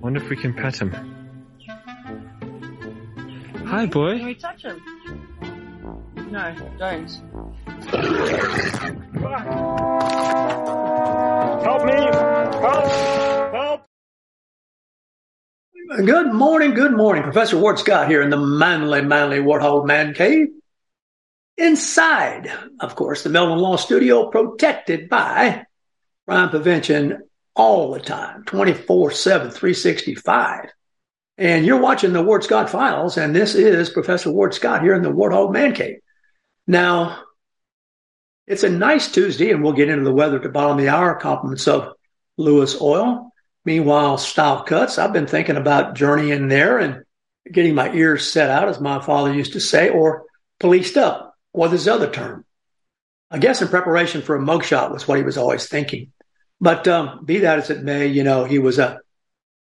Wonder if we can pet him. Hi, boy. Can we touch him? No, don't. Help me! Help! Help! Good morning, good morning. Professor Ward Scott here in the manly, manly Warthog Man Cave. Inside, of course, the Melbourne Law Studio, protected by crime prevention all the time, 24 7, 365. And you're watching the Ward Scott Files, and this is Professor Ward Scott here in the Warthog Man Cave. Now, it's a nice Tuesday, and we'll get into the weather at the bottom of the hour. Compliments of Lewis Oil. Meanwhile, style cuts, I've been thinking about journeying there and getting my ears set out, as my father used to say, or policed up, or this other term. I guess in preparation for a mugshot was what he was always thinking. But um, be that as it may, you know, he was a,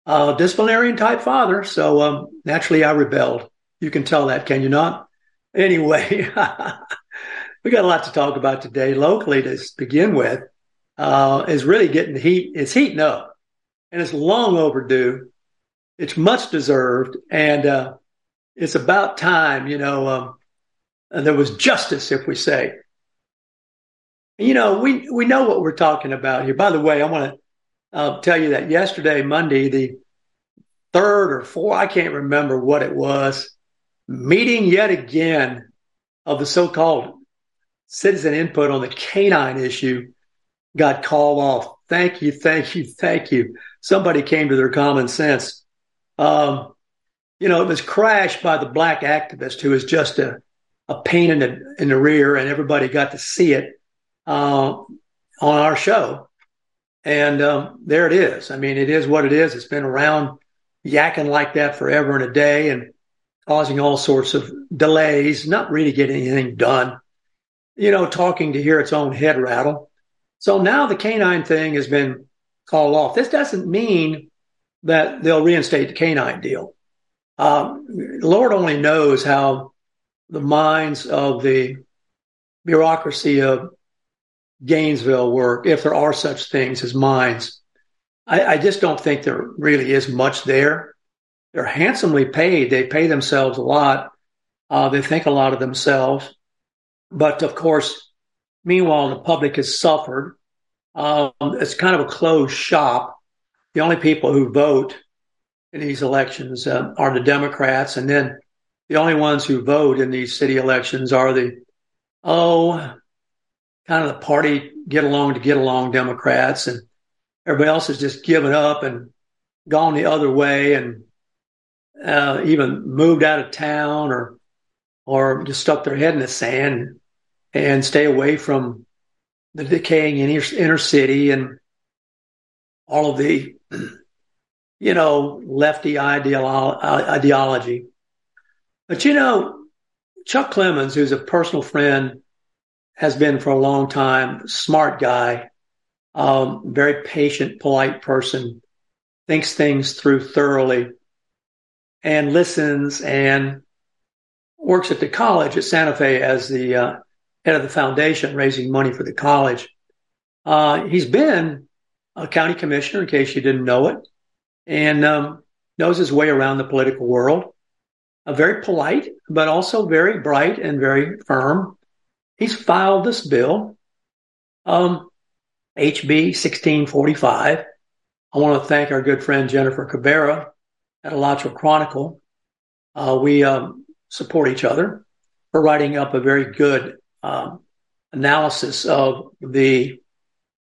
a disciplinarian type father. So um, naturally, I rebelled. You can tell that, can you not? Anyway, we got a lot to talk about today locally to begin with. Uh, is really getting heat. It's heating up and it's long overdue. It's much deserved, and uh, it's about time. You know, um, there was justice, if we say. You know, we we know what we're talking about here. By the way, I want to uh, tell you that yesterday, Monday, the third or fourth, I can't remember what it was, meeting yet again of the so-called citizen input on the canine issue got called off. Thank you, thank you, thank you. Somebody came to their common sense. Um, you know, it was crashed by the black activist who was just a, a pain in the in the rear, and everybody got to see it uh, on our show. And um, there it is. I mean, it is what it is. It's been around yakking like that forever and a day, and causing all sorts of delays, not really getting anything done. You know, talking to hear its own head rattle. So now the canine thing has been called off. This doesn't mean that they'll reinstate the canine deal. Um, Lord only knows how the minds of the bureaucracy of Gainesville work, if there are such things as mines. I, I just don't think there really is much there. They're handsomely paid. They pay themselves a lot. Uh, they think a lot of themselves. But of course, meanwhile, the public has suffered. Um, it's kind of a closed shop. The only people who vote in these elections uh, are the Democrats, and then the only ones who vote in these city elections are the oh, kind of the party get along to get along Democrats, and everybody else has just given up and gone the other way, and uh, even moved out of town or or just stuck their head in the sand and stay away from the decaying inner, inner city and all of the, you know, lefty ideolo- ideology. But you know, Chuck Clemons, who's a personal friend, has been for a long time, smart guy, um, very patient, polite person, thinks things through thoroughly, and listens and works at the college at Santa Fe as the uh, head of the foundation raising money for the college. Uh, he's been a county commissioner, in case you didn't know it, and um, knows his way around the political world. Uh, very polite, but also very bright and very firm. He's filed this bill, um, HB 1645. I want to thank our good friend Jennifer Cabrera at Alachua Chronicle. Uh, we um, support each other for writing up a very good um, analysis of the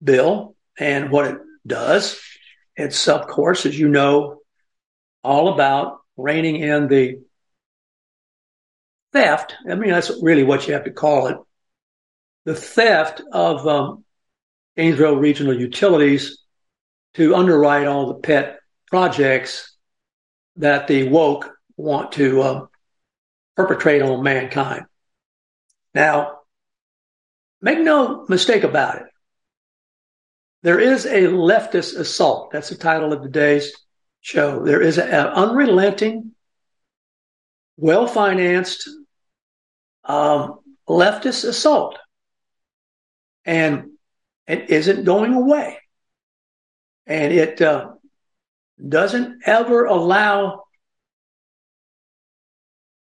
bill and what it does. It's, of course, as you know, all about reining in the theft. I mean, that's really what you have to call it. The theft of um, Regional Utilities to underwrite all the pet projects that the woke want to uh, perpetrate on mankind. Now, make no mistake about it. There is a leftist assault. That's the title of today's show. There is an unrelenting, well financed um, leftist assault. And it isn't going away. And it uh, doesn't ever allow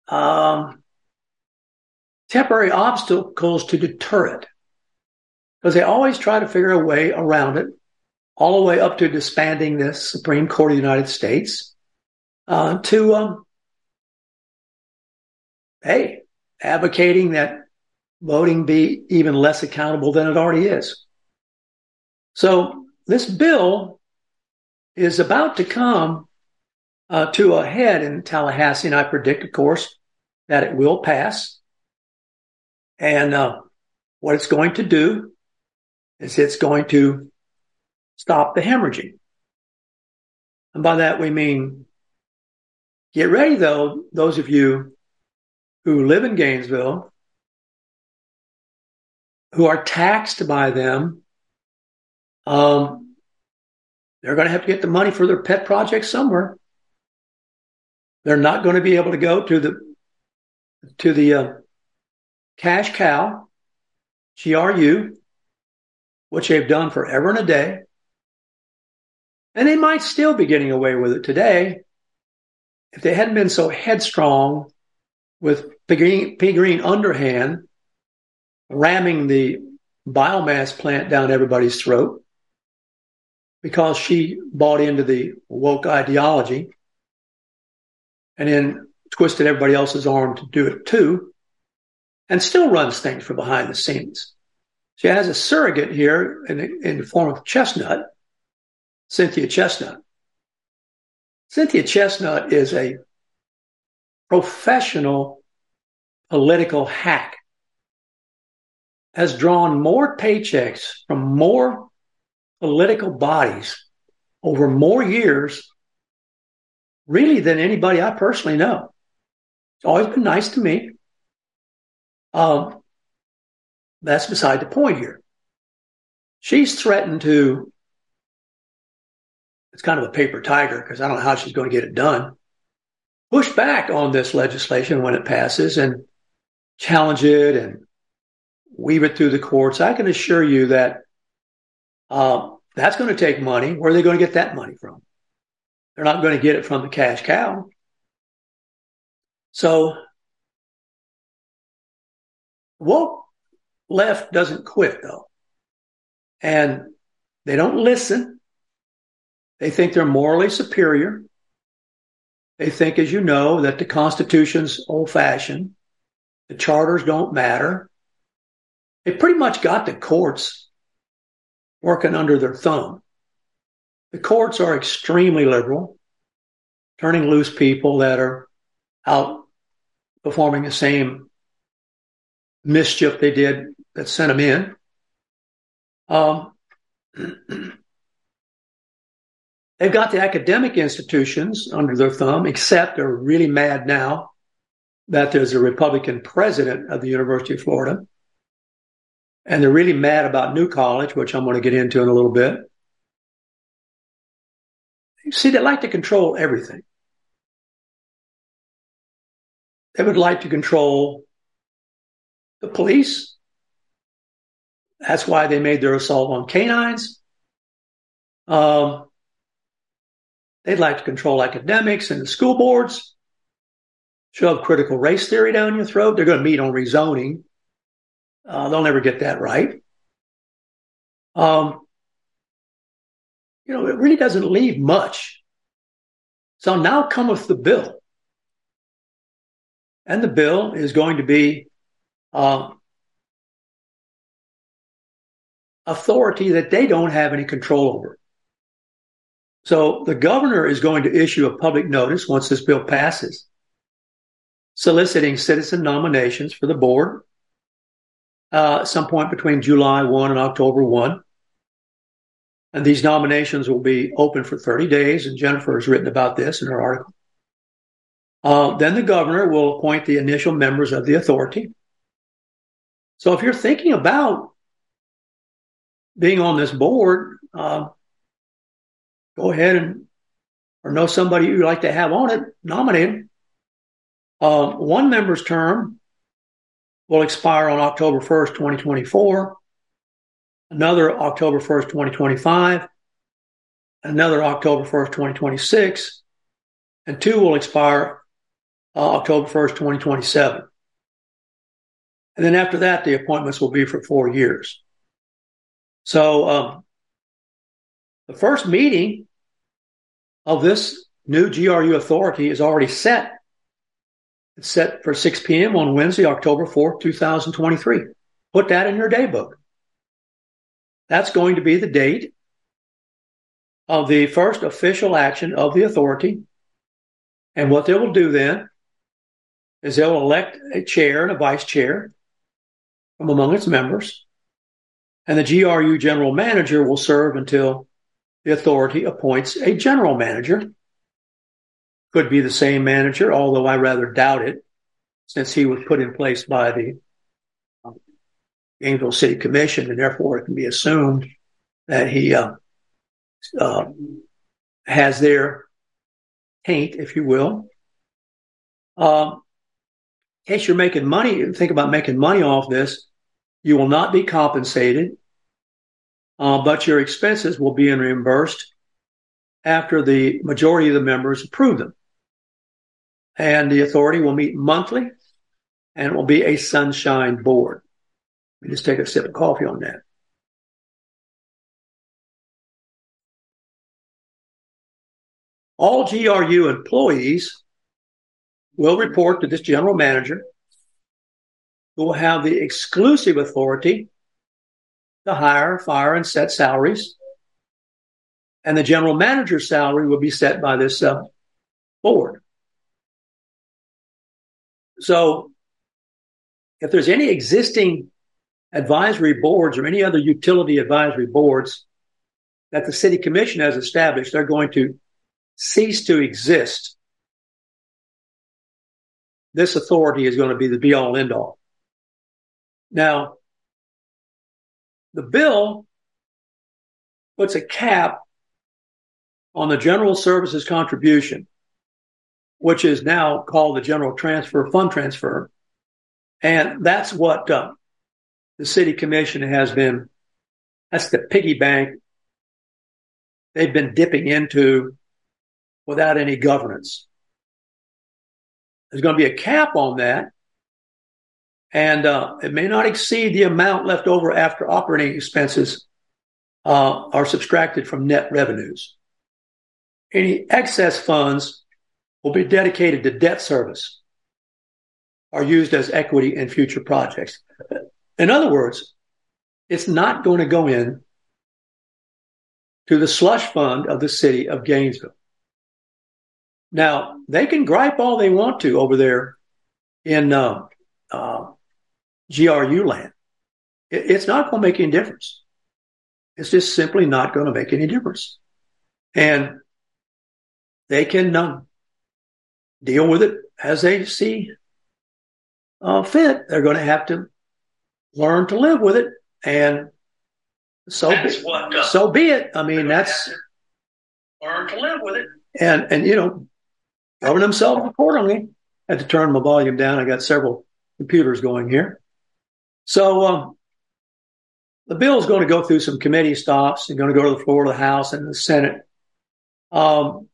um, temporary obstacles to deter it because they always try to figure a way around it, all the way up to disbanding the Supreme Court of the United States uh, to, um, hey, advocating that voting be even less accountable than it already is. So this bill is about to come uh, to a head in Tallahassee, and I predict, of course, that it will pass. And uh, what it's going to do is it's going to stop the hemorrhaging. And by that we mean, get ready though, those of you who live in Gainesville, who are taxed by them, um, they're going to have to get the money for their pet projects somewhere. They're not going to be able to go to the to the uh, cash cow, GRU, which they've done forever and a day. And they might still be getting away with it today if they hadn't been so headstrong with P. Green. Pegeen Hanrahan ramming the biomass plant down everybody's throat because she bought into the woke ideology and then twisted everybody else's arm to do it too and still runs things from behind the scenes. She has a surrogate here in the, in the form of Chestnut, Cynthia Chestnut. Cynthia Chestnut is a professional political hack, has drawn more paychecks from more political bodies over more years, really, than anybody I personally know. It's always been nice to me. Um, that's beside the point here. She's threatened to, it's kind of a paper tiger because I don't know how she's going to get it done, push back on this legislation when it passes and challenge it and weave it through the courts. I can assure you that um, that's going to take money. Where are they going to get that money from? They're not going to get it from the cash cow. So, woke left doesn't quit though. And they don't listen. They think they're morally superior. They think, as you know, that the Constitution's old fashioned. The charters don't matter. They pretty much got the courts working under their thumb. The courts are extremely liberal, turning loose people that are out performing the same mischief they did that sent them in. Um, they've got the academic institutions under their thumb, except they're really mad now that there's a Republican president of the University of Florida. And they're really mad about New College, which I'm going to get into in a little bit. You see, they like to control everything. They would like to control the police. That's why they made their assault on canines. Um, they'd like to control academics and the school boards, shove critical race theory down your throat. They're going to meet on rezoning. Uh, they'll never get that right. Um, you know, it really doesn't leave much. So now cometh the bill. And the bill is going to be um, authority that they don't have any control over. So the governor is going to issue a public notice once this bill passes, soliciting citizen nominations for the board uh, some point between July 1 and October 1. And these nominations will be open for 30 days, and Jennifer has written about this in her article. Uh, then the governor will appoint the initial members of the authority. So if you're thinking about being on this board, uh, go ahead and or know somebody you'd like to have on it, nominate them. Uh, one member's term will expire on October 1st, 2024, another October 1st, 2025, another October 1st, 2026, and two will expire uh, October 1st, 2027. And then after that, the appointments will be for four years. So um, the first meeting of this new GRU authority is already set. Set for 6 p.m. on Wednesday, October 4th, 2023. Put that in your day book. That's going to be the date of the first official action of the authority. And what they will do then is they'll elect a chair and a vice chair from among its members. And the GRU general manager will serve until the authority appoints a general manager. Could be the same manager, although I rather doubt it, since he was put in place by the Gainesville City Commission, and therefore it can be assumed that he uh, uh, has their taint, if you will. Um, in case you're making money, think about making money off this, you will not be compensated, uh, but your expenses will be reimbursed after the majority of the members approve them. And the authority will meet monthly and it will be a sunshine board. Let me just take a sip of coffee on that. All GRU employees will report to this general manager who will have the exclusive authority to hire, fire, and set salaries. And the general manager's salary will be set by this uh, board. So if there's any existing advisory boards or any other utility advisory boards that the city commission has established, they're going to cease to exist this authority is going to be the be all end all. Now, the bill puts a cap on the general services contribution, which is now called the general transfer fund transfer. And that's what uh, the city commission has been, that's the piggy bank they've been dipping into without any governance. There's going to be a cap on that. And uh, it may not exceed the amount left over after operating expenses uh, are subtracted from net revenues. Any excess funds will be dedicated to debt service or used as equity in future projects. In other words, it's not going to go in to the slush fund of the city of Gainesville. Now they can gripe all they want to over there in uh, uh, GRU land. It, it's not going to make any difference. It's just simply not going to make any difference, and they can uh, deal with it as they see uh, fit. They're going to have to learn to live with it, and so be, what, uh, so be it. I mean, that's learn to live with it. And and you know, govern themselves accordingly. I had to turn my volume down. I got several computers going here. So um, the bill is going to go through some committee stops and going to go to the floor of the House and the Senate. Um,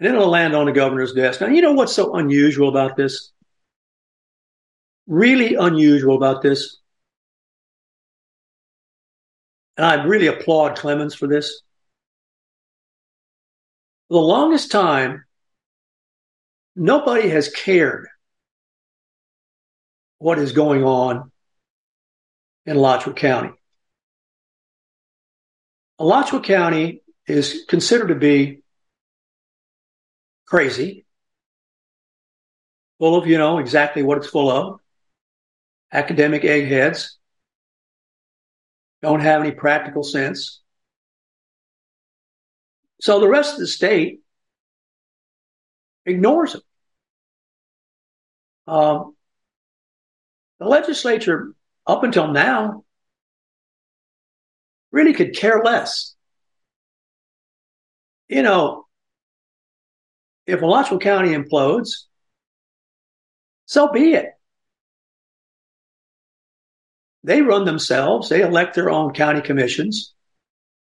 and then it'll land on the governor's desk. Now, you know what's so unusual about this? Really unusual about this. And I really applaud Clemons for this. For the longest time, nobody has cared what is going on in Alachua County. Alachua County is considered to be crazy, full of, you know, exactly what it's full of. Academic eggheads don't have any practical sense. So the rest of the state ignores them. Um, the legislature, up until now, really could care less. You know, if Alachua County implodes, so be it. They run themselves. They elect their own county commissions,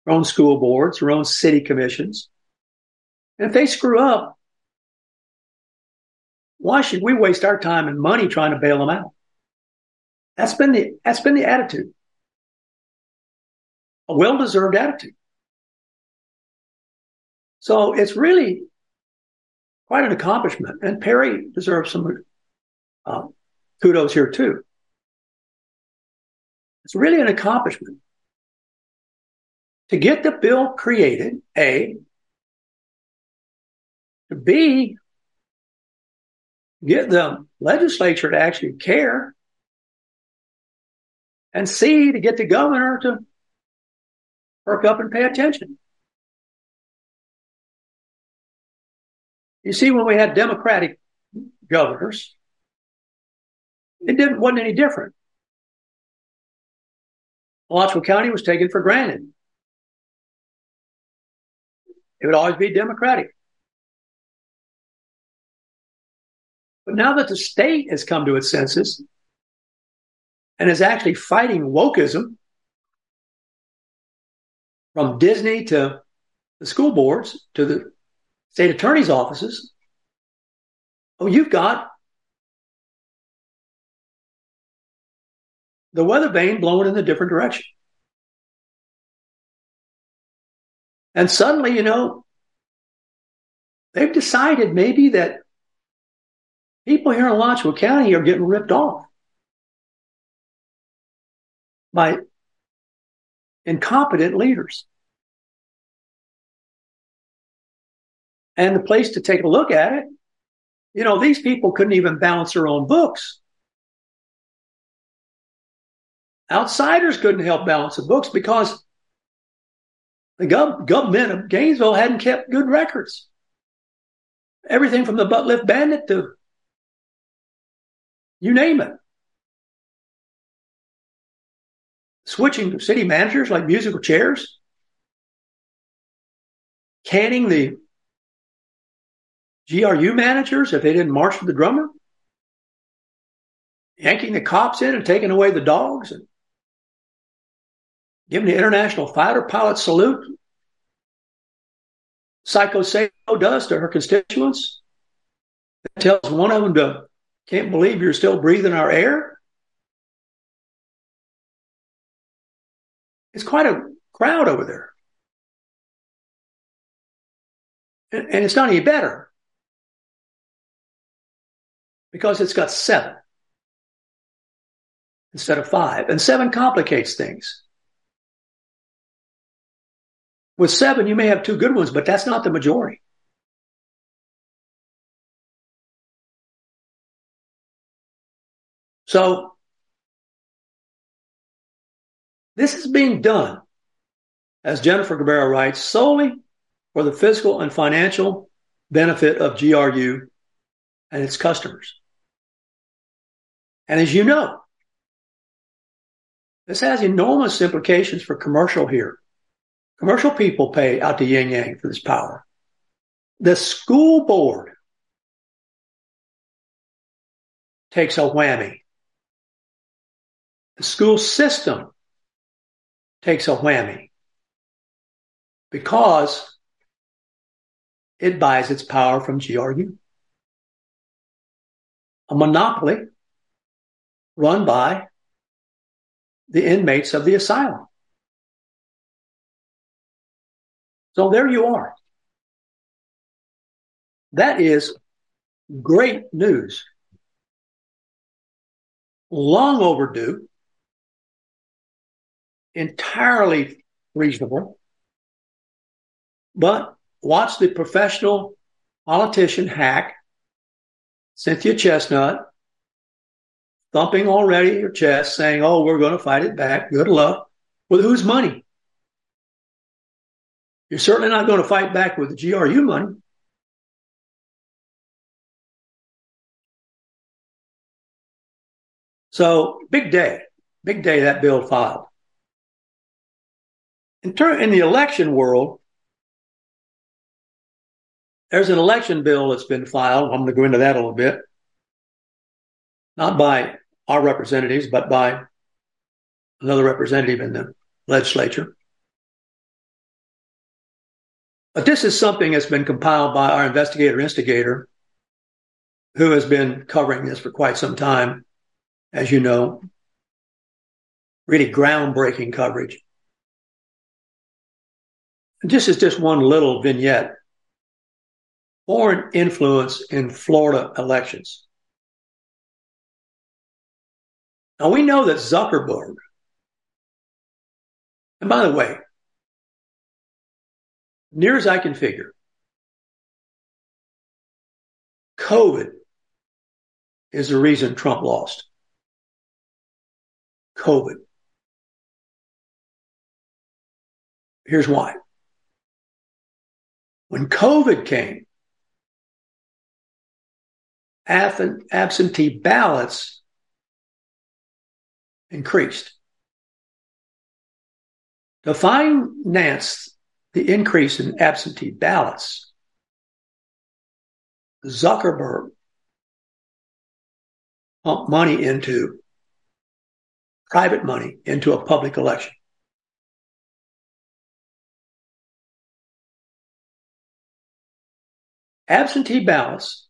their own school boards, their own city commissions. And if they screw up, why should we waste our time and money trying to bail them out? That's been the, that's been the attitude. A well-deserved attitude. So it's really quite an accomplishment. And Perry deserves some uh, kudos here too. It's really an accomplishment to get the bill created, A, to B, get the legislature to actually care, and C, to get the governor to perk up and pay attention. You see, when we had Democratic governors, it didn't wasn't any different. Alachua County was taken for granted. It would always be Democratic. But now that the state has come to its senses and is actually fighting wokeism from Disney to the school boards to the state attorney's offices, oh, you've got the weather vane blowing in a different direction. And suddenly, you know, they've decided maybe that people here in Alachua County are getting ripped off by incompetent leaders. And the place to take a look at it, you know, these people couldn't even balance their own books. Outsiders couldn't help balance the books because the gov- government of Gainesville hadn't kept good records. Everything from the butt lift bandit to you name it. Switching city managers like musical chairs, canning the GRU managers if they didn't march with the drummer, yanking the cops in and taking away the dogs and giving the international fighter pilot salute. Psycho Saco does to her constituents. It tells one of them to can't believe you're still breathing our air. It's quite a crowd over there. And, and it's not any better because it's got seven instead of five. And seven complicates things. With seven, you may have two good ones, but that's not the majority. So this is being done, as Jennifer Cabrera writes, solely for the physical and financial benefit of GRU and its customers. And as you know, this has enormous implications for commercial here. Commercial people pay out to yin yang for this power. The school board takes a whammy. The school system takes a whammy because it buys its power from GRU. A monopoly run by the inmates of the asylum. So there you are. That is great news. Long overdue entirely reasonable. But watch the professional politician hack, Cynthia Chestnut, thumping already your chest, saying, Oh, we're going to fight it back. Good luck. With whose money? You're certainly not going to fight back with the GRU money. So big day, big day that bill filed. In, ter- in the election world, there's an election bill that's been filed. I'm going to go into that a little bit. Not by our representatives, but by another representative in the legislature. But this is something that's been compiled by our investigator instigator, who has been covering this for quite some time, as you know. Really groundbreaking coverage. And This is just one little vignette. Foreign influence in Florida elections. Now we know that Zuckerberg, and by the way, near as I can figure, COVID is the reason Trump lost. COVID. Here's why. When COVID came, absentee ballots increased. To finance the increase in absentee ballots, Zuckerberg pumped money into private money into a public election. Absentee ballots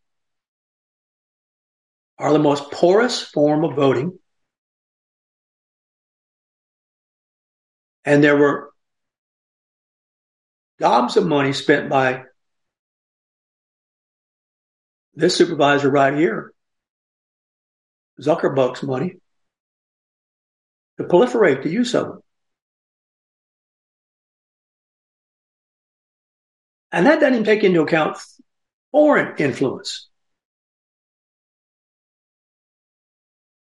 are the most porous form of voting. And there were gobs of money spent by this supervisor right here, Zuckerberg's money, to proliferate the use of them. And that doesn't even take into account foreign influence.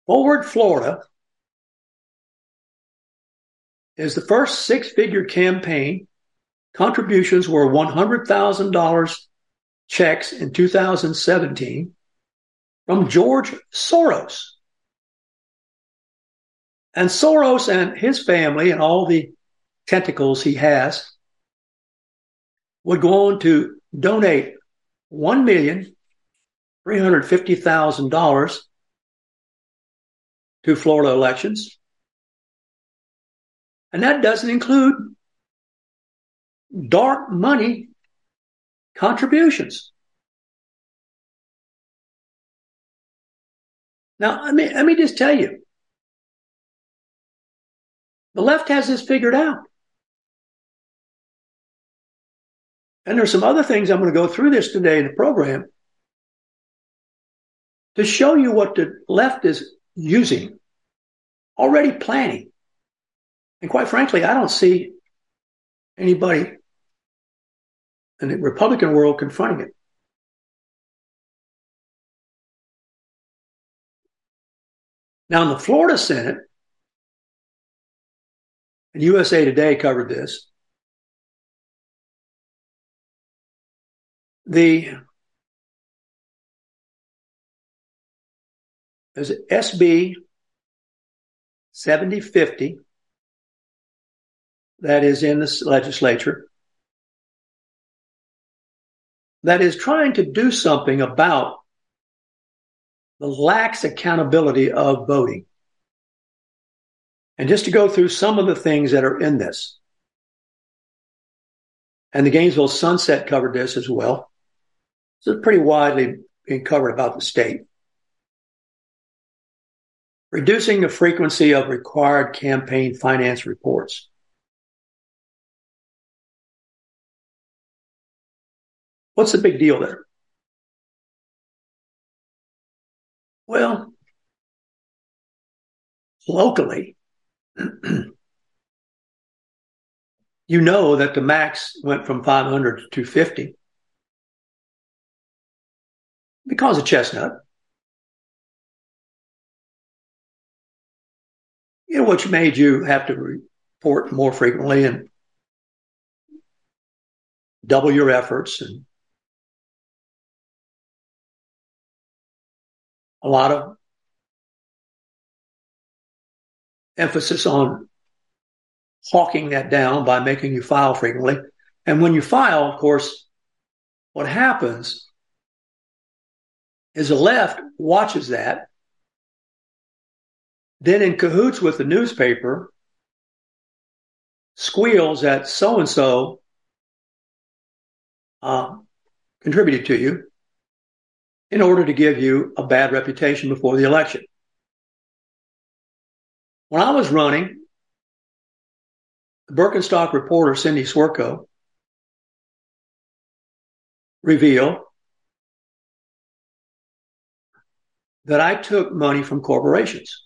Forward Florida is the first six figure campaign. Contributions were $100,000 checks in 2017 from George Soros. And Soros and his family and all the tentacles he has would go on to donate one million three hundred fifty thousand dollars to Florida elections. And that doesn't include dark money contributions. Now, let me, let me just tell you the left has this figured out. And there's some other things I'm going to go through this today in the program to show you what the left is using, already planning. And quite frankly, I don't see anybody in the Republican world confronting it. Now, in the Florida Senate, and USA Today covered this, the there's SB 7050 that is in the legislature that is trying to do something about the lax accountability of voting. And just to go through some of the things that are in this. And the Gainesville Sunset covered this as well. So it's pretty widely being covered about the state. Reducing the frequency of required campaign finance reports. What's the big deal there? Well, locally, you know that the max went from 500 to 250 because of chestnut. You know, which made you have to report more frequently and double your efforts and a lot of emphasis on hawking that down by making you file frequently. And when you file, of course, what happens is the left watches that, then in cahoots with the newspaper, squeals that so and so contributed to you in order to give you a bad reputation before the election. When I was running, the Birkenstock reporter Cindy Swirko revealed that I took money from corporations.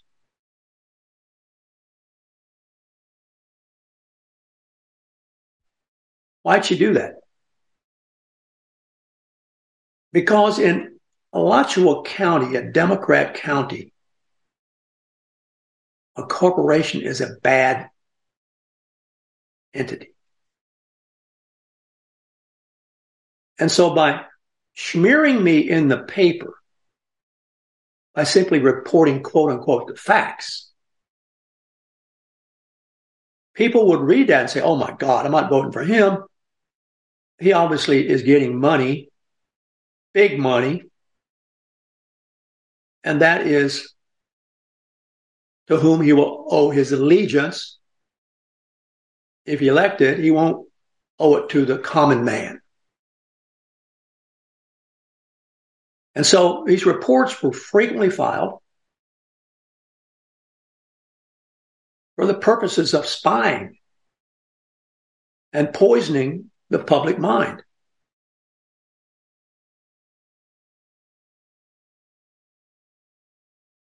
Why'd she do that? Because in Alachua County, a Democrat county, a corporation is a bad entity. And so by smearing me in the paper, by simply reporting quote unquote the facts, people would read that and say, oh my God, I'm not voting for him. He obviously is getting money, big money. And that is to whom he will owe his allegiance. If elected, he won't owe it to the common man. And so these reports were frequently filed for the purposes of spying and poisoning the public mind.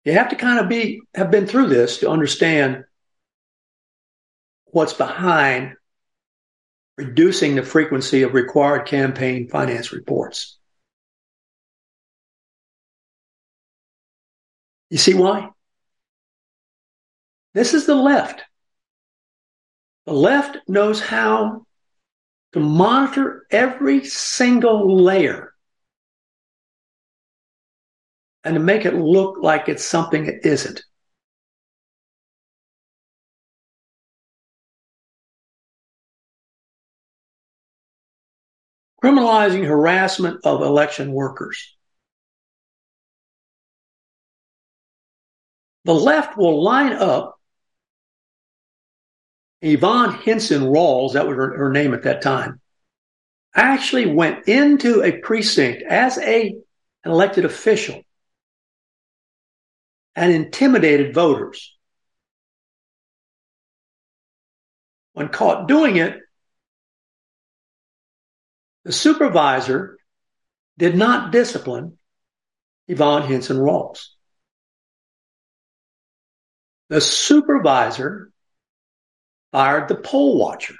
You have to kind of be have been through this to understand what's behind reducing the frequency of required campaign finance reports. You see why? This is the left. The left knows how to monitor every single layer and to make it look like it's something it isn't. Criminalizing harassment of election workers. The left will line up Yvonne Hinson Rawls, that was her, her name at that time, actually went into a precinct as a, an elected official and intimidated voters. When caught doing it, the supervisor did not discipline Yvonne Hinson Rawls. The supervisor fired the poll watcher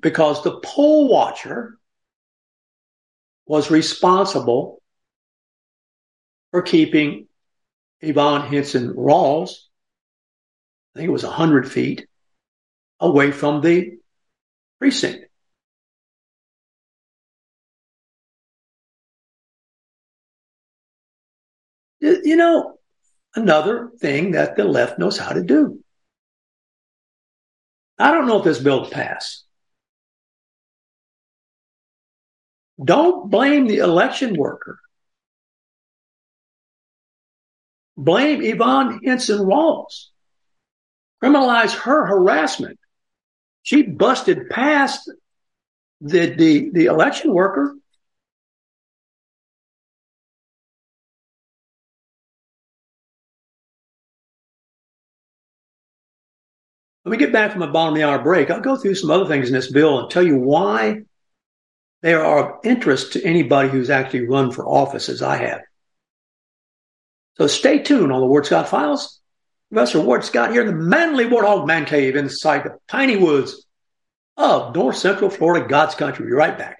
because the poll watcher was responsible for keeping Yvonne Hinson Rawls, I think it was 100 feet, away from the precinct. You know, another thing that the left knows how to do. I don't know if this bill will pass. Don't blame the election worker. Blame Yvonne Hinson Rawls. Criminalize her harassment. She busted past the, the, the election worker When we get back from a bottom of the hour break, I'll go through some other things in this bill and tell you why they are of interest to anybody who's actually run for office as I have. So stay tuned on the Ward Scott Files. Professor Ward Scott here in the manly Warthog Man Cave inside the tiny woods of North Central Florida, God's country. We'll be right back.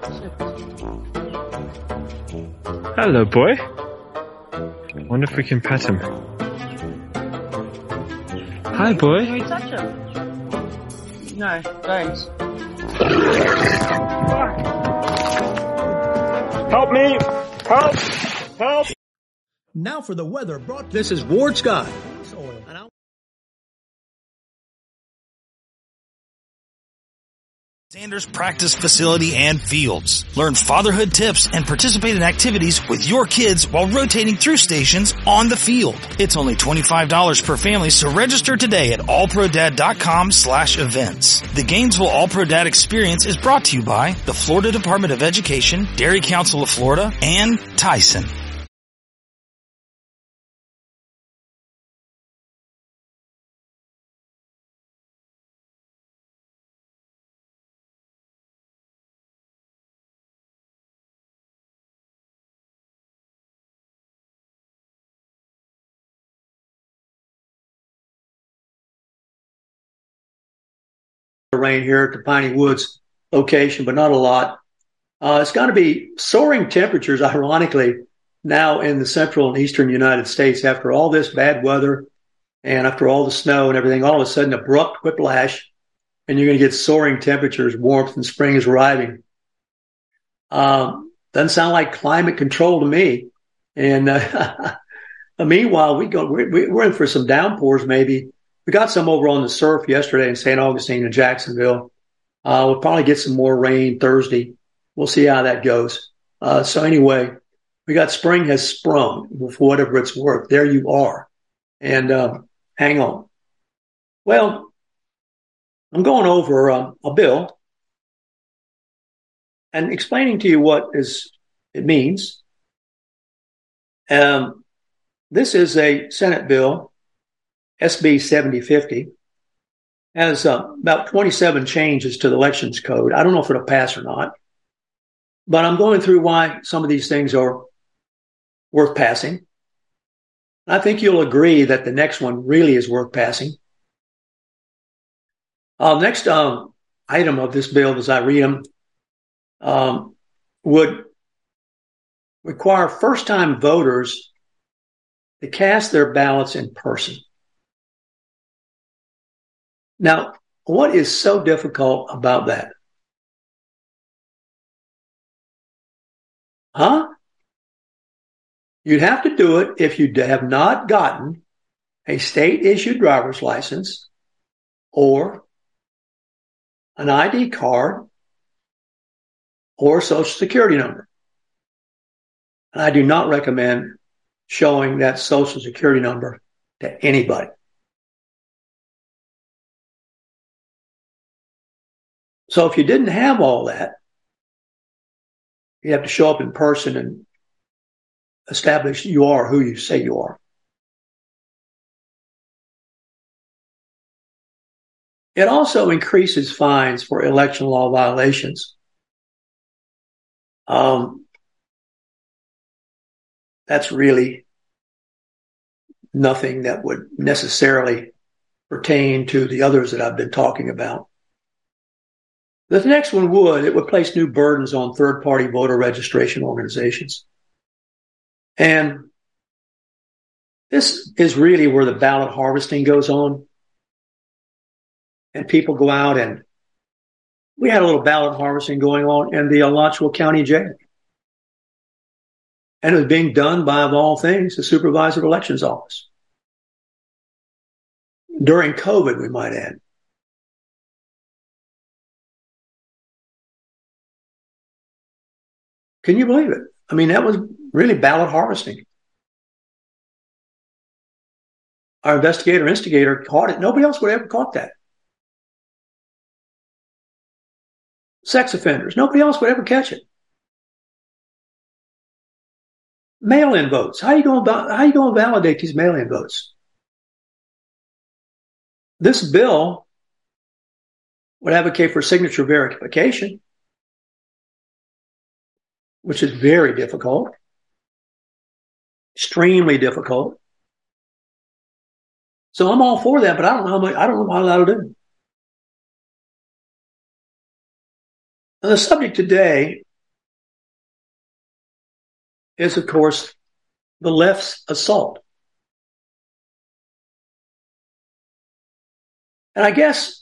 Hello, boy. Wonder if we can pet him. Hi, boy. Can we touch him? No, don't. Help me! Help! Help! Now for the weather brought. This is Ward Scott. Sanders Practice Facility and Fields. Learn fatherhood tips and participate in activities with your kids while rotating through stations on the field. It's only $25 per family, so register today at allprodad.com slash events. The Gainesville All Pro Dad experience is brought to you by the Florida Department of Education, Dairy Council of Florida, and Tyson. Rain here at the Piney Woods location, but not a lot. Uh, it's got to be soaring temperatures, ironically, now in the central and eastern United States after all this bad weather and after all the snow and everything, all of a sudden abrupt whiplash, and you're going to get soaring temperatures, warmth, and spring is arriving. Um, doesn't sound like climate control to me. And uh, meanwhile, we go we're, we're in for some downpours. Maybe we got some over on the surf yesterday in St. Augustine and Jacksonville. Uh, we'll probably get some more rain Thursday. We'll see how that goes. Uh, so anyway, we got spring has sprung for whatever it's worth. There you are. And, uh, hang on. Well, I'm going over uh, a bill and explaining to you what is it means. Um, this is a Senate bill, SB 7050, has uh, about 27 changes to the elections code. I don't know if it'll pass or not, but I'm going through why some of these things are worth passing. I think you'll agree that the next one really is worth passing. Uh, next um, item of this bill, as I read them, um, would require first time voters to cast their ballots in person. Now, What is so difficult about that? Huh? You'd have to do it if you have not gotten a state issued driver's license or an ID card or social security number. And I do not recommend showing that social security number to anybody. So if you didn't have all that, you have to show up in person and establish you are who you say you are. It also increases fines for election law violations. Um, that's really nothing that would necessarily pertain to the others that I've been talking about. The next one would, it would place new burdens on third party voter registration organizations. And this is really where the ballot harvesting goes on. And people go out and we had a little ballot harvesting going on in the Alachua County Jail. And it was being done by, of all things, the supervisor of elections office. During COVID, we might add. Can you believe it? I mean, that was really ballot harvesting. Our investigator instigator caught it. Nobody else would have ever caught that. Sex offenders. Nobody else would ever catch it. Mail-in votes. How are you going about, how you going to validate these mail-in votes? This bill would advocate for signature verification, which is very difficult, extremely difficult. So I'm all for that, but I don't know how much, I don't know how that'll do. And the subject today is, of course, the left's assault. And I guess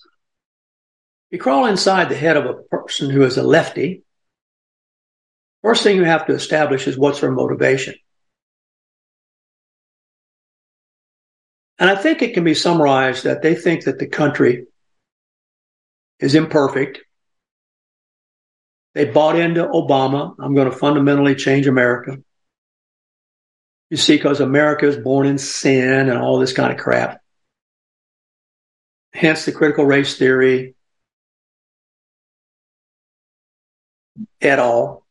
you crawl inside the head of a person who is a lefty. First thing you have to establish is what's their motivation. And I think it can be summarized that they think that the country is imperfect. They bought into Obama. I'm going to fundamentally change America. You see, because America is born in sin and all this kind of crap. Hence the critical race theory at all.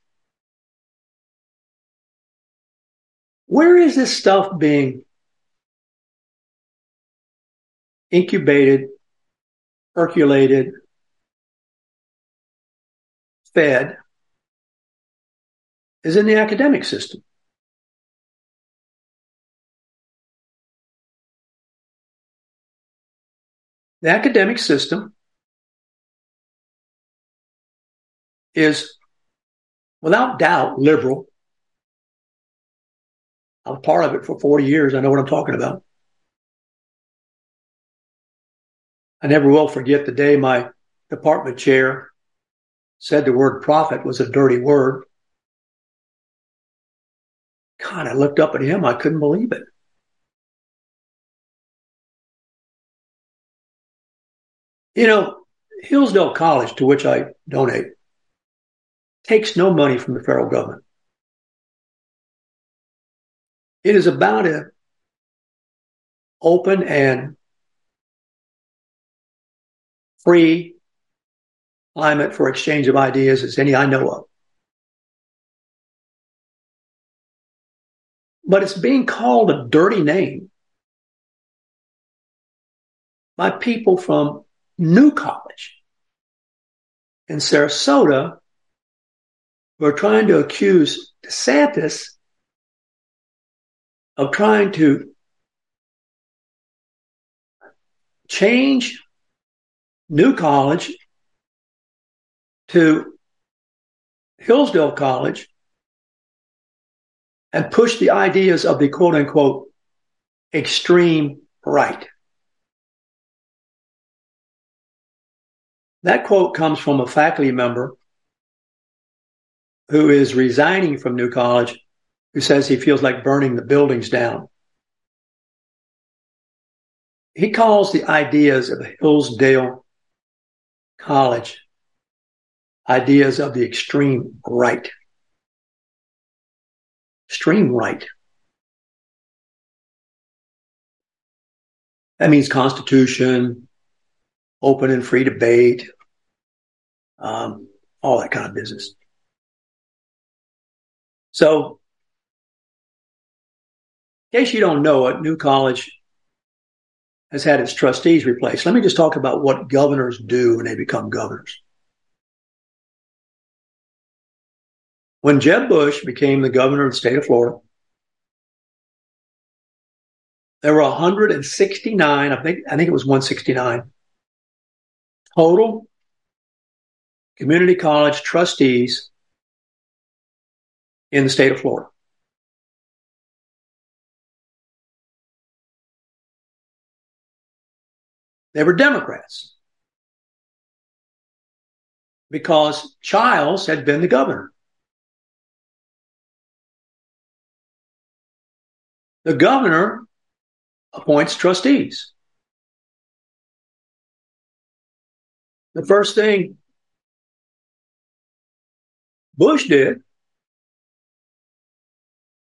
Where is this stuff being incubated, percolated, fed? Is in the academic system. The academic system is without doubt liberal. I was part of it for 40 years. I know what I'm talking about. I never will forget the day my department chair said the word prophet was a dirty word. God, I looked up at him. I couldn't believe it. You know, Hillsdale College, to which I donate, takes no money from the federal government. It is about an open and free climate for exchange of ideas as any I know of. But it's being called a dirty name by people from New College in Sarasota who are trying to accuse DeSantis of trying to change New College to Hillsdale College and push the ideas of the quote unquote extreme right. That quote comes from a faculty member who is resigning from New College, who says he feels like burning the buildings down. He calls the ideas of Hillsdale College ideas of the extreme right. Extreme right. That means Constitution, open and free debate, um, all that kind of business. So, in case you don't know it, New College has had its trustees replaced. Let me just talk about what governors do when they become governors. When Jeb Bush became the governor of the state of Florida, there were 169, I think, I think it was 169 total community college trustees in the state of Florida. They were Democrats because Chiles had been the governor. The governor appoints trustees. The first thing Bush did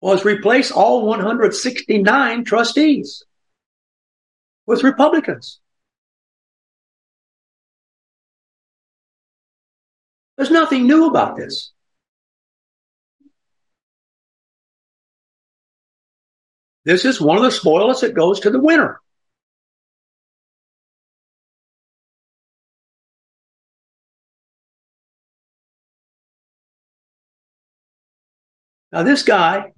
was replace all 169 trustees with Republicans. There's nothing new about this. This is one of the spoils that goes to the winner. Now, this guy,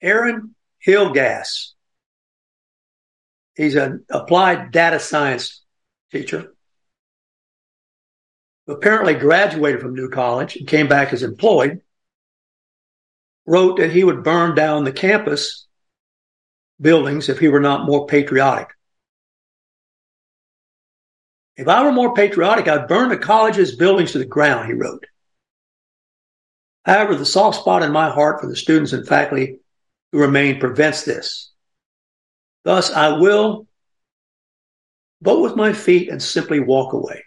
Aaron Hillegass, he's an applied data science teacher. Apparently graduated from New College and came back as employed wrote that he would burn down the campus buildings if he were not more patriotic. If I were more patriotic, I'd burn the college's buildings to the ground, he wrote. However, the soft spot in my heart for the students and faculty who remain prevents this. Thus, I will vote with my feet and simply walk away.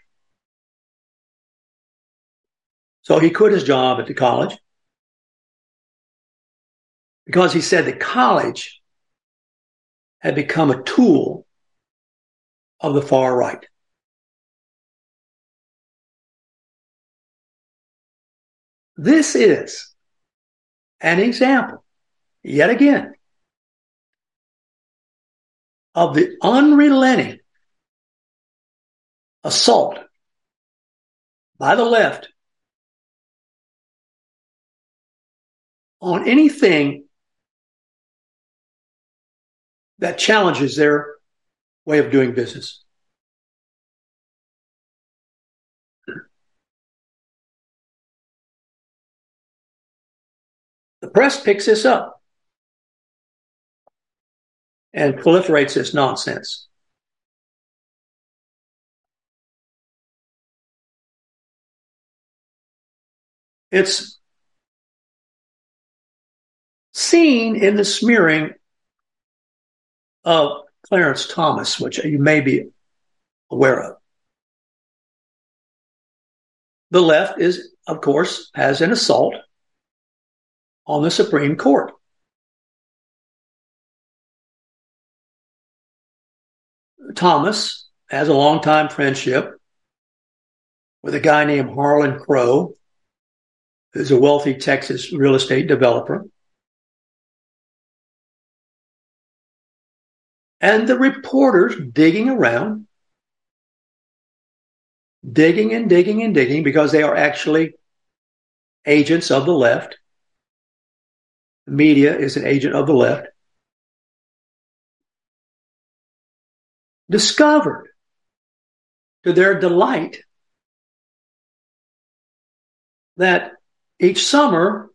So he quit his job at the college because he said that college had become a tool of the far right. This is an example, yet again, of the unrelenting assault by the left on anything that challenges their way of doing business. The press picks this up and proliferates this nonsense. It's seen in the smearing of Clarence Thomas, which you may be aware of. The left is, of course, has an assault on the Supreme Court. Thomas has a long-time friendship with a guy named Harlan Crow, who's a wealthy Texas real estate developer. And the reporters digging around, digging and digging and digging because they are actually agents of the left. Media is an agent of the left. Discovered to their delight that each summer,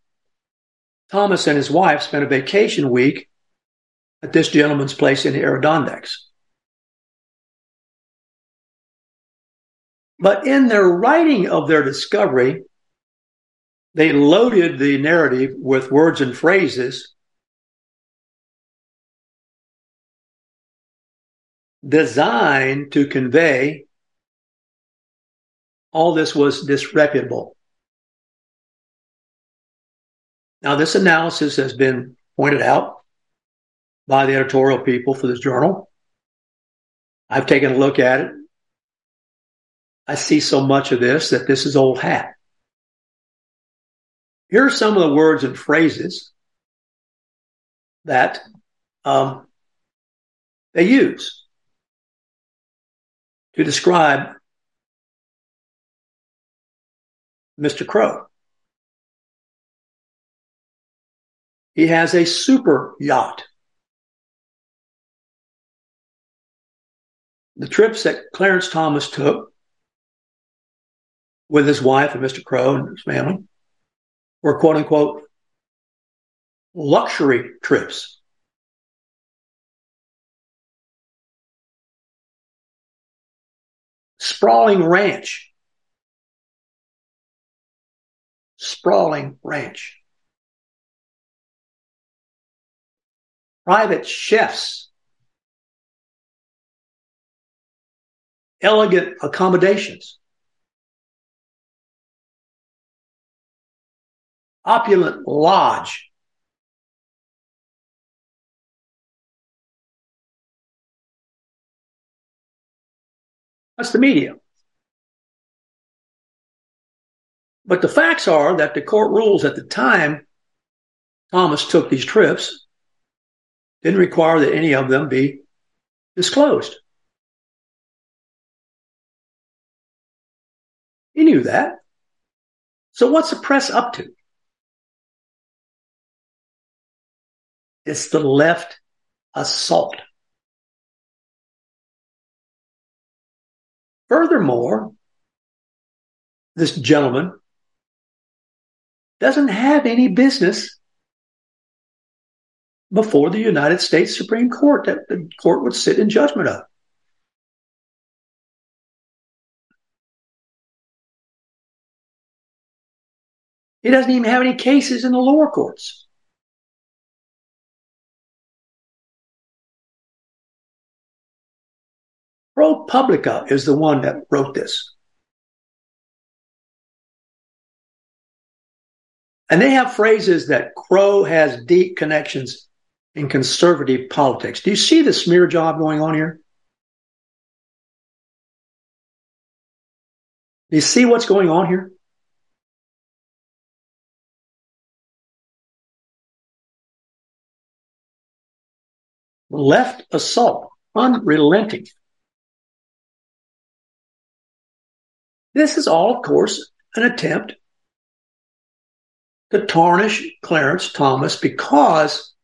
Thomas and his wife spent a vacation week at this gentleman's place in the Adirondacks. But in their writing of their discovery, they loaded the narrative with words and phrases designed to convey all this was disreputable. Now, this analysis has been pointed out by the editorial people for this journal. I've taken a look at it. I see so much of this that this is old hat. Here are some of the words and phrases that um, they use to describe Mr. Crow. He has a super yacht. The trips that Clarence Thomas took with his wife and Mr. Crow and his family were quote unquote luxury trips. Sprawling ranch. Sprawling ranch. Private chefs. Elegant accommodations. Opulent lodge. That's the media. But the facts are that the court rules at the time Thomas took these trips didn't require that any of them be disclosed. He knew that. So what's the press up to? It's the left assault. Furthermore, this gentleman doesn't have any business before the United States Supreme Court that the court would sit in judgment of. He doesn't even have any cases in the lower courts. ProPublica is the one that wrote this. And they have phrases that Crow has deep connections in conservative politics. Do you see the smear job going on here? Do you see what's going on here? Left assault, unrelenting. This is all, of course, an attempt to tarnish Clarence Thomas because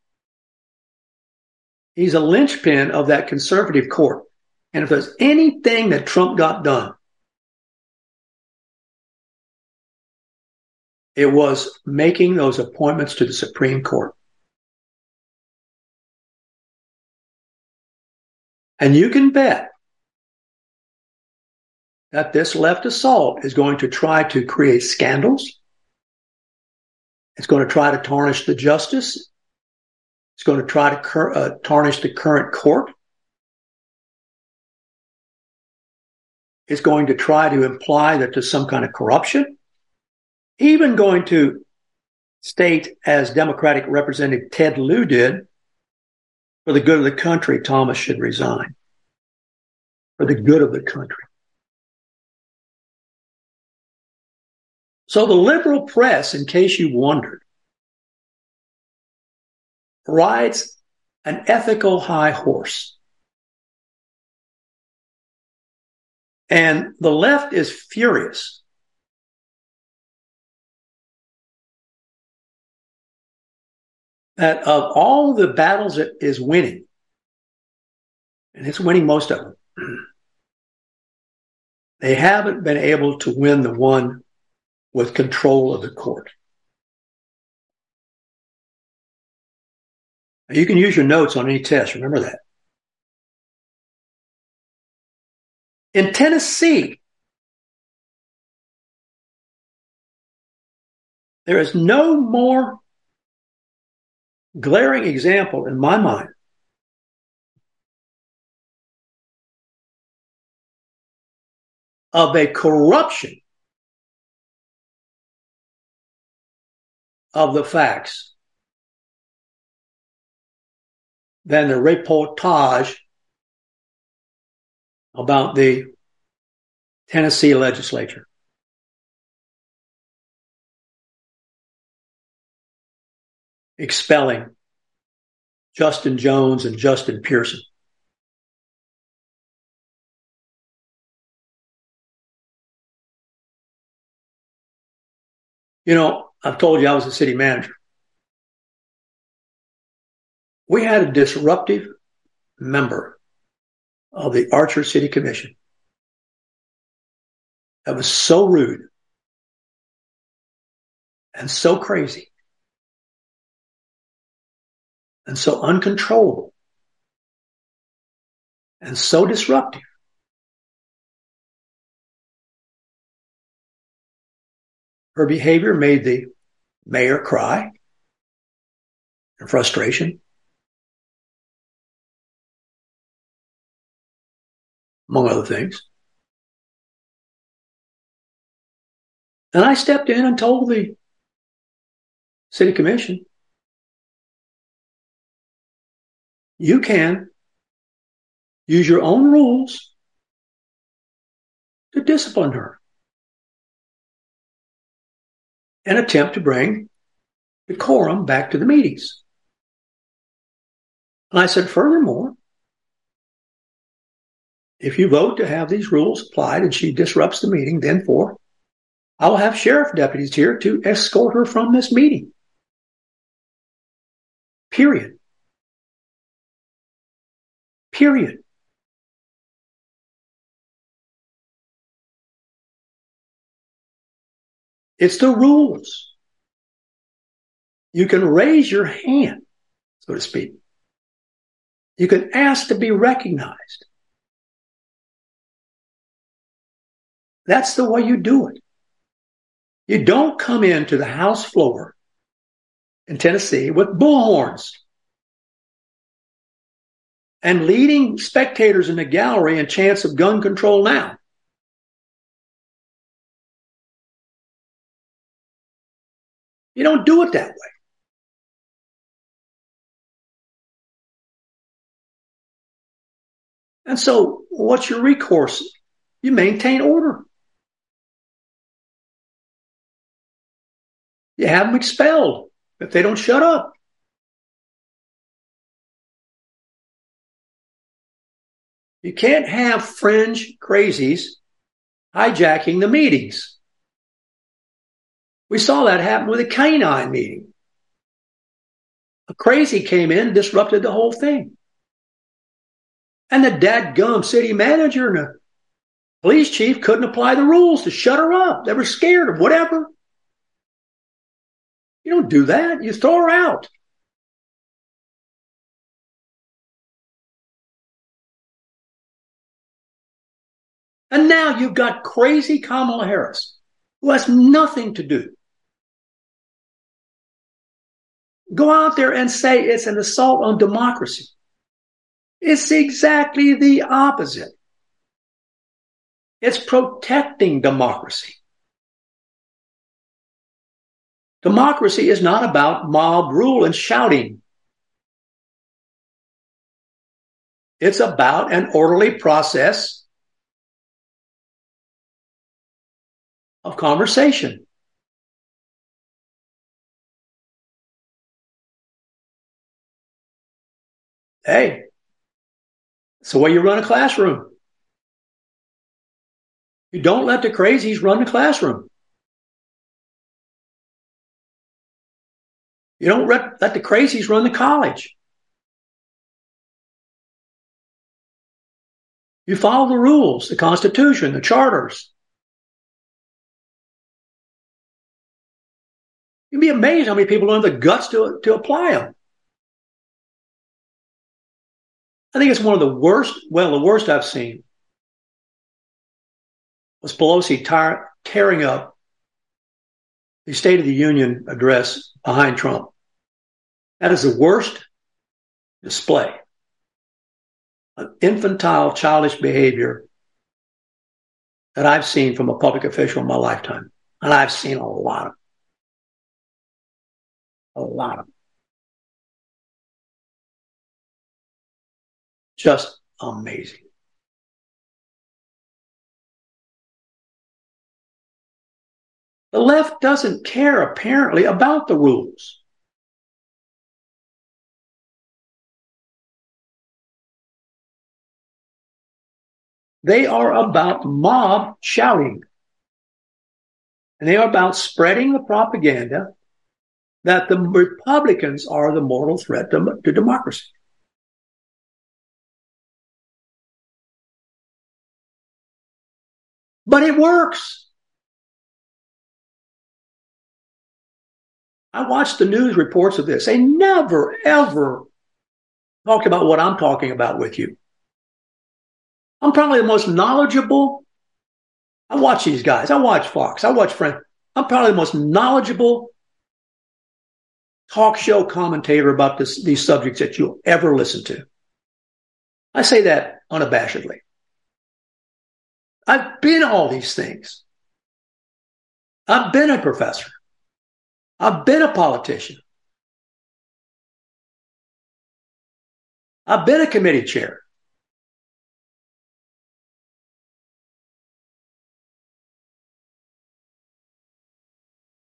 he's a linchpin of that conservative court. And if there's anything that Trump got done, it was making those appointments to the Supreme Court. And you can bet that this left assault is going to try to create scandals. It's going to try to tarnish the justice. It's going to try to cur- uh, tarnish the current court. It's going to try to imply that there's some kind of corruption. Even going to state, as Democratic Representative Ted Lieu did, for the good of the country, Thomas should resign. For the good of the country. So the liberal press, in case you wondered, rides an ethical high horse. And the left is furious. that of all the battles it is winning, and it's winning most of them, they haven't been able to win the one with control of the court. Now, you can use your notes on any test, remember that. In Tennessee, there is no more glaring example in my mind of a corruption of the facts than the reportage about the Tennessee legislature. Expelling Justin Jones and Justin Pearson. You know, I've told you I was a city manager. We had a disruptive member of the Archer City Commission that was so rude and so crazy and so uncontrollable and so disruptive Her behavior made the mayor cry in frustration. Among other things. And I stepped in and told the city commission, you can use your own rules to discipline her. and attempt to bring decorum back to the meetings. And I said, furthermore, if you vote to have these rules applied and she disrupts the meeting, then for I will have sheriff deputies here to escort her from this meeting. Period. Period. It's the rules. You can raise your hand, so to speak. You can ask to be recognized. That's the way you do it. You don't come into the House floor in Tennessee with bullhorns and leading spectators in the gallery in chants of gun control now. You don't do it that way. And so, what's your recourse? You maintain order. You have them expelled if they don't shut up. You can't have fringe crazies hijacking the meetings. We saw that happen with a canine meeting. A crazy came in, disrupted the whole thing. And the dadgum city manager and the police chief couldn't apply the rules to shut her up. They were scared of whatever. You don't do that. You throw her out. And now you've got crazy Kamala Harris, who has nothing to do Go out there and say it's an assault on democracy. It's exactly the opposite. It's protecting democracy. Democracy is not about mob rule and shouting. It's about an orderly process of conversation. Hey, it's the way you run a classroom. You don't let the crazies run the classroom. You don't let, let the crazies run the college. You follow the rules, the Constitution, the charters. You'd be amazed how many people don't have the guts to, to apply them. I think it's one of the worst, well, the worst I've seen was Pelosi tar- tearing up the State of the Union address behind Trump. That is the worst display of infantile, childish behavior that I've seen from a public official in my lifetime. And I've seen a lot of A lot of Just amazing. The left doesn't care apparently about the rules. They are about mob shouting. And they are about spreading the propaganda that the Republicans are the mortal threat to, to democracy. But it works. I watched the news reports of this. They never, ever talked about what I'm talking about with you. I'm probably the most knowledgeable. I watch these guys. I watch Fox. I watch Frank. I'm probably the most knowledgeable talk show commentator about this, these subjects that you'll ever listen to. I say that unabashedly. I've been all these things. I've been a professor. I've been a politician. I've been a committee chair.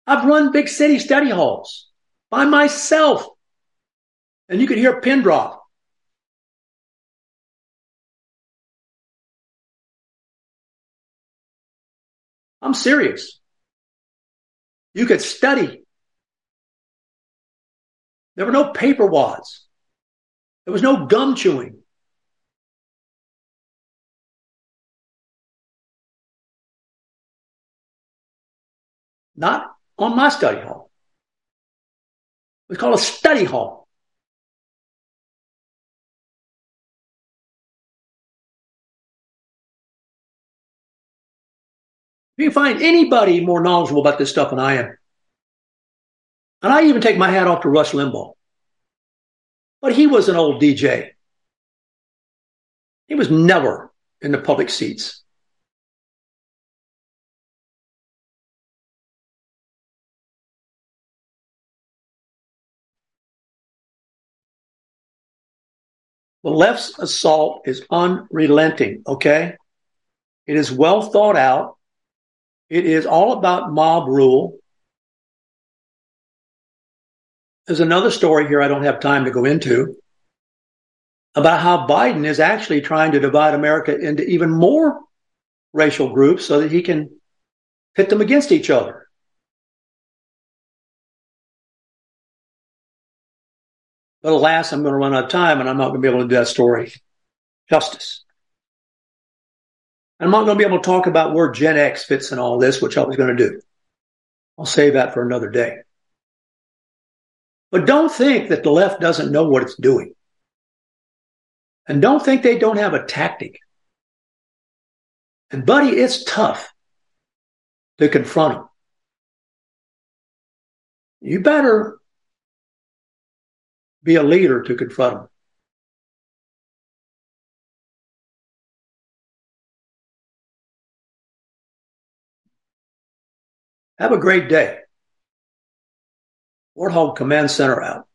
I've run big city study halls by myself. And you could hear a pin drop. I'm serious. You could study. There were no paper wads. There was no gum chewing. Not on my study hall. Was called a study hall. You find anybody more knowledgeable about this stuff than I am. And I even take my hat off to Rush Limbaugh. But he was an old DJ. He was never in the public seats. The left's assault is unrelenting, okay? It is well thought out. It is all about mob rule. There's another story here I don't have time to go into about how Biden is actually trying to divide America into even more racial groups so that he can pit them against each other. But alas, I'm going to run out of time and I'm not going to be able to do that story justice. I'm not going to be able to talk about where Gen X fits in all this, which I was going to do. I'll save that for another day. But don't think that the left doesn't know what it's doing. And don't think they don't have a tactic. And buddy, it's tough to confront them. You better be a leader to confront them. Have a great day. Warthog Command Center out.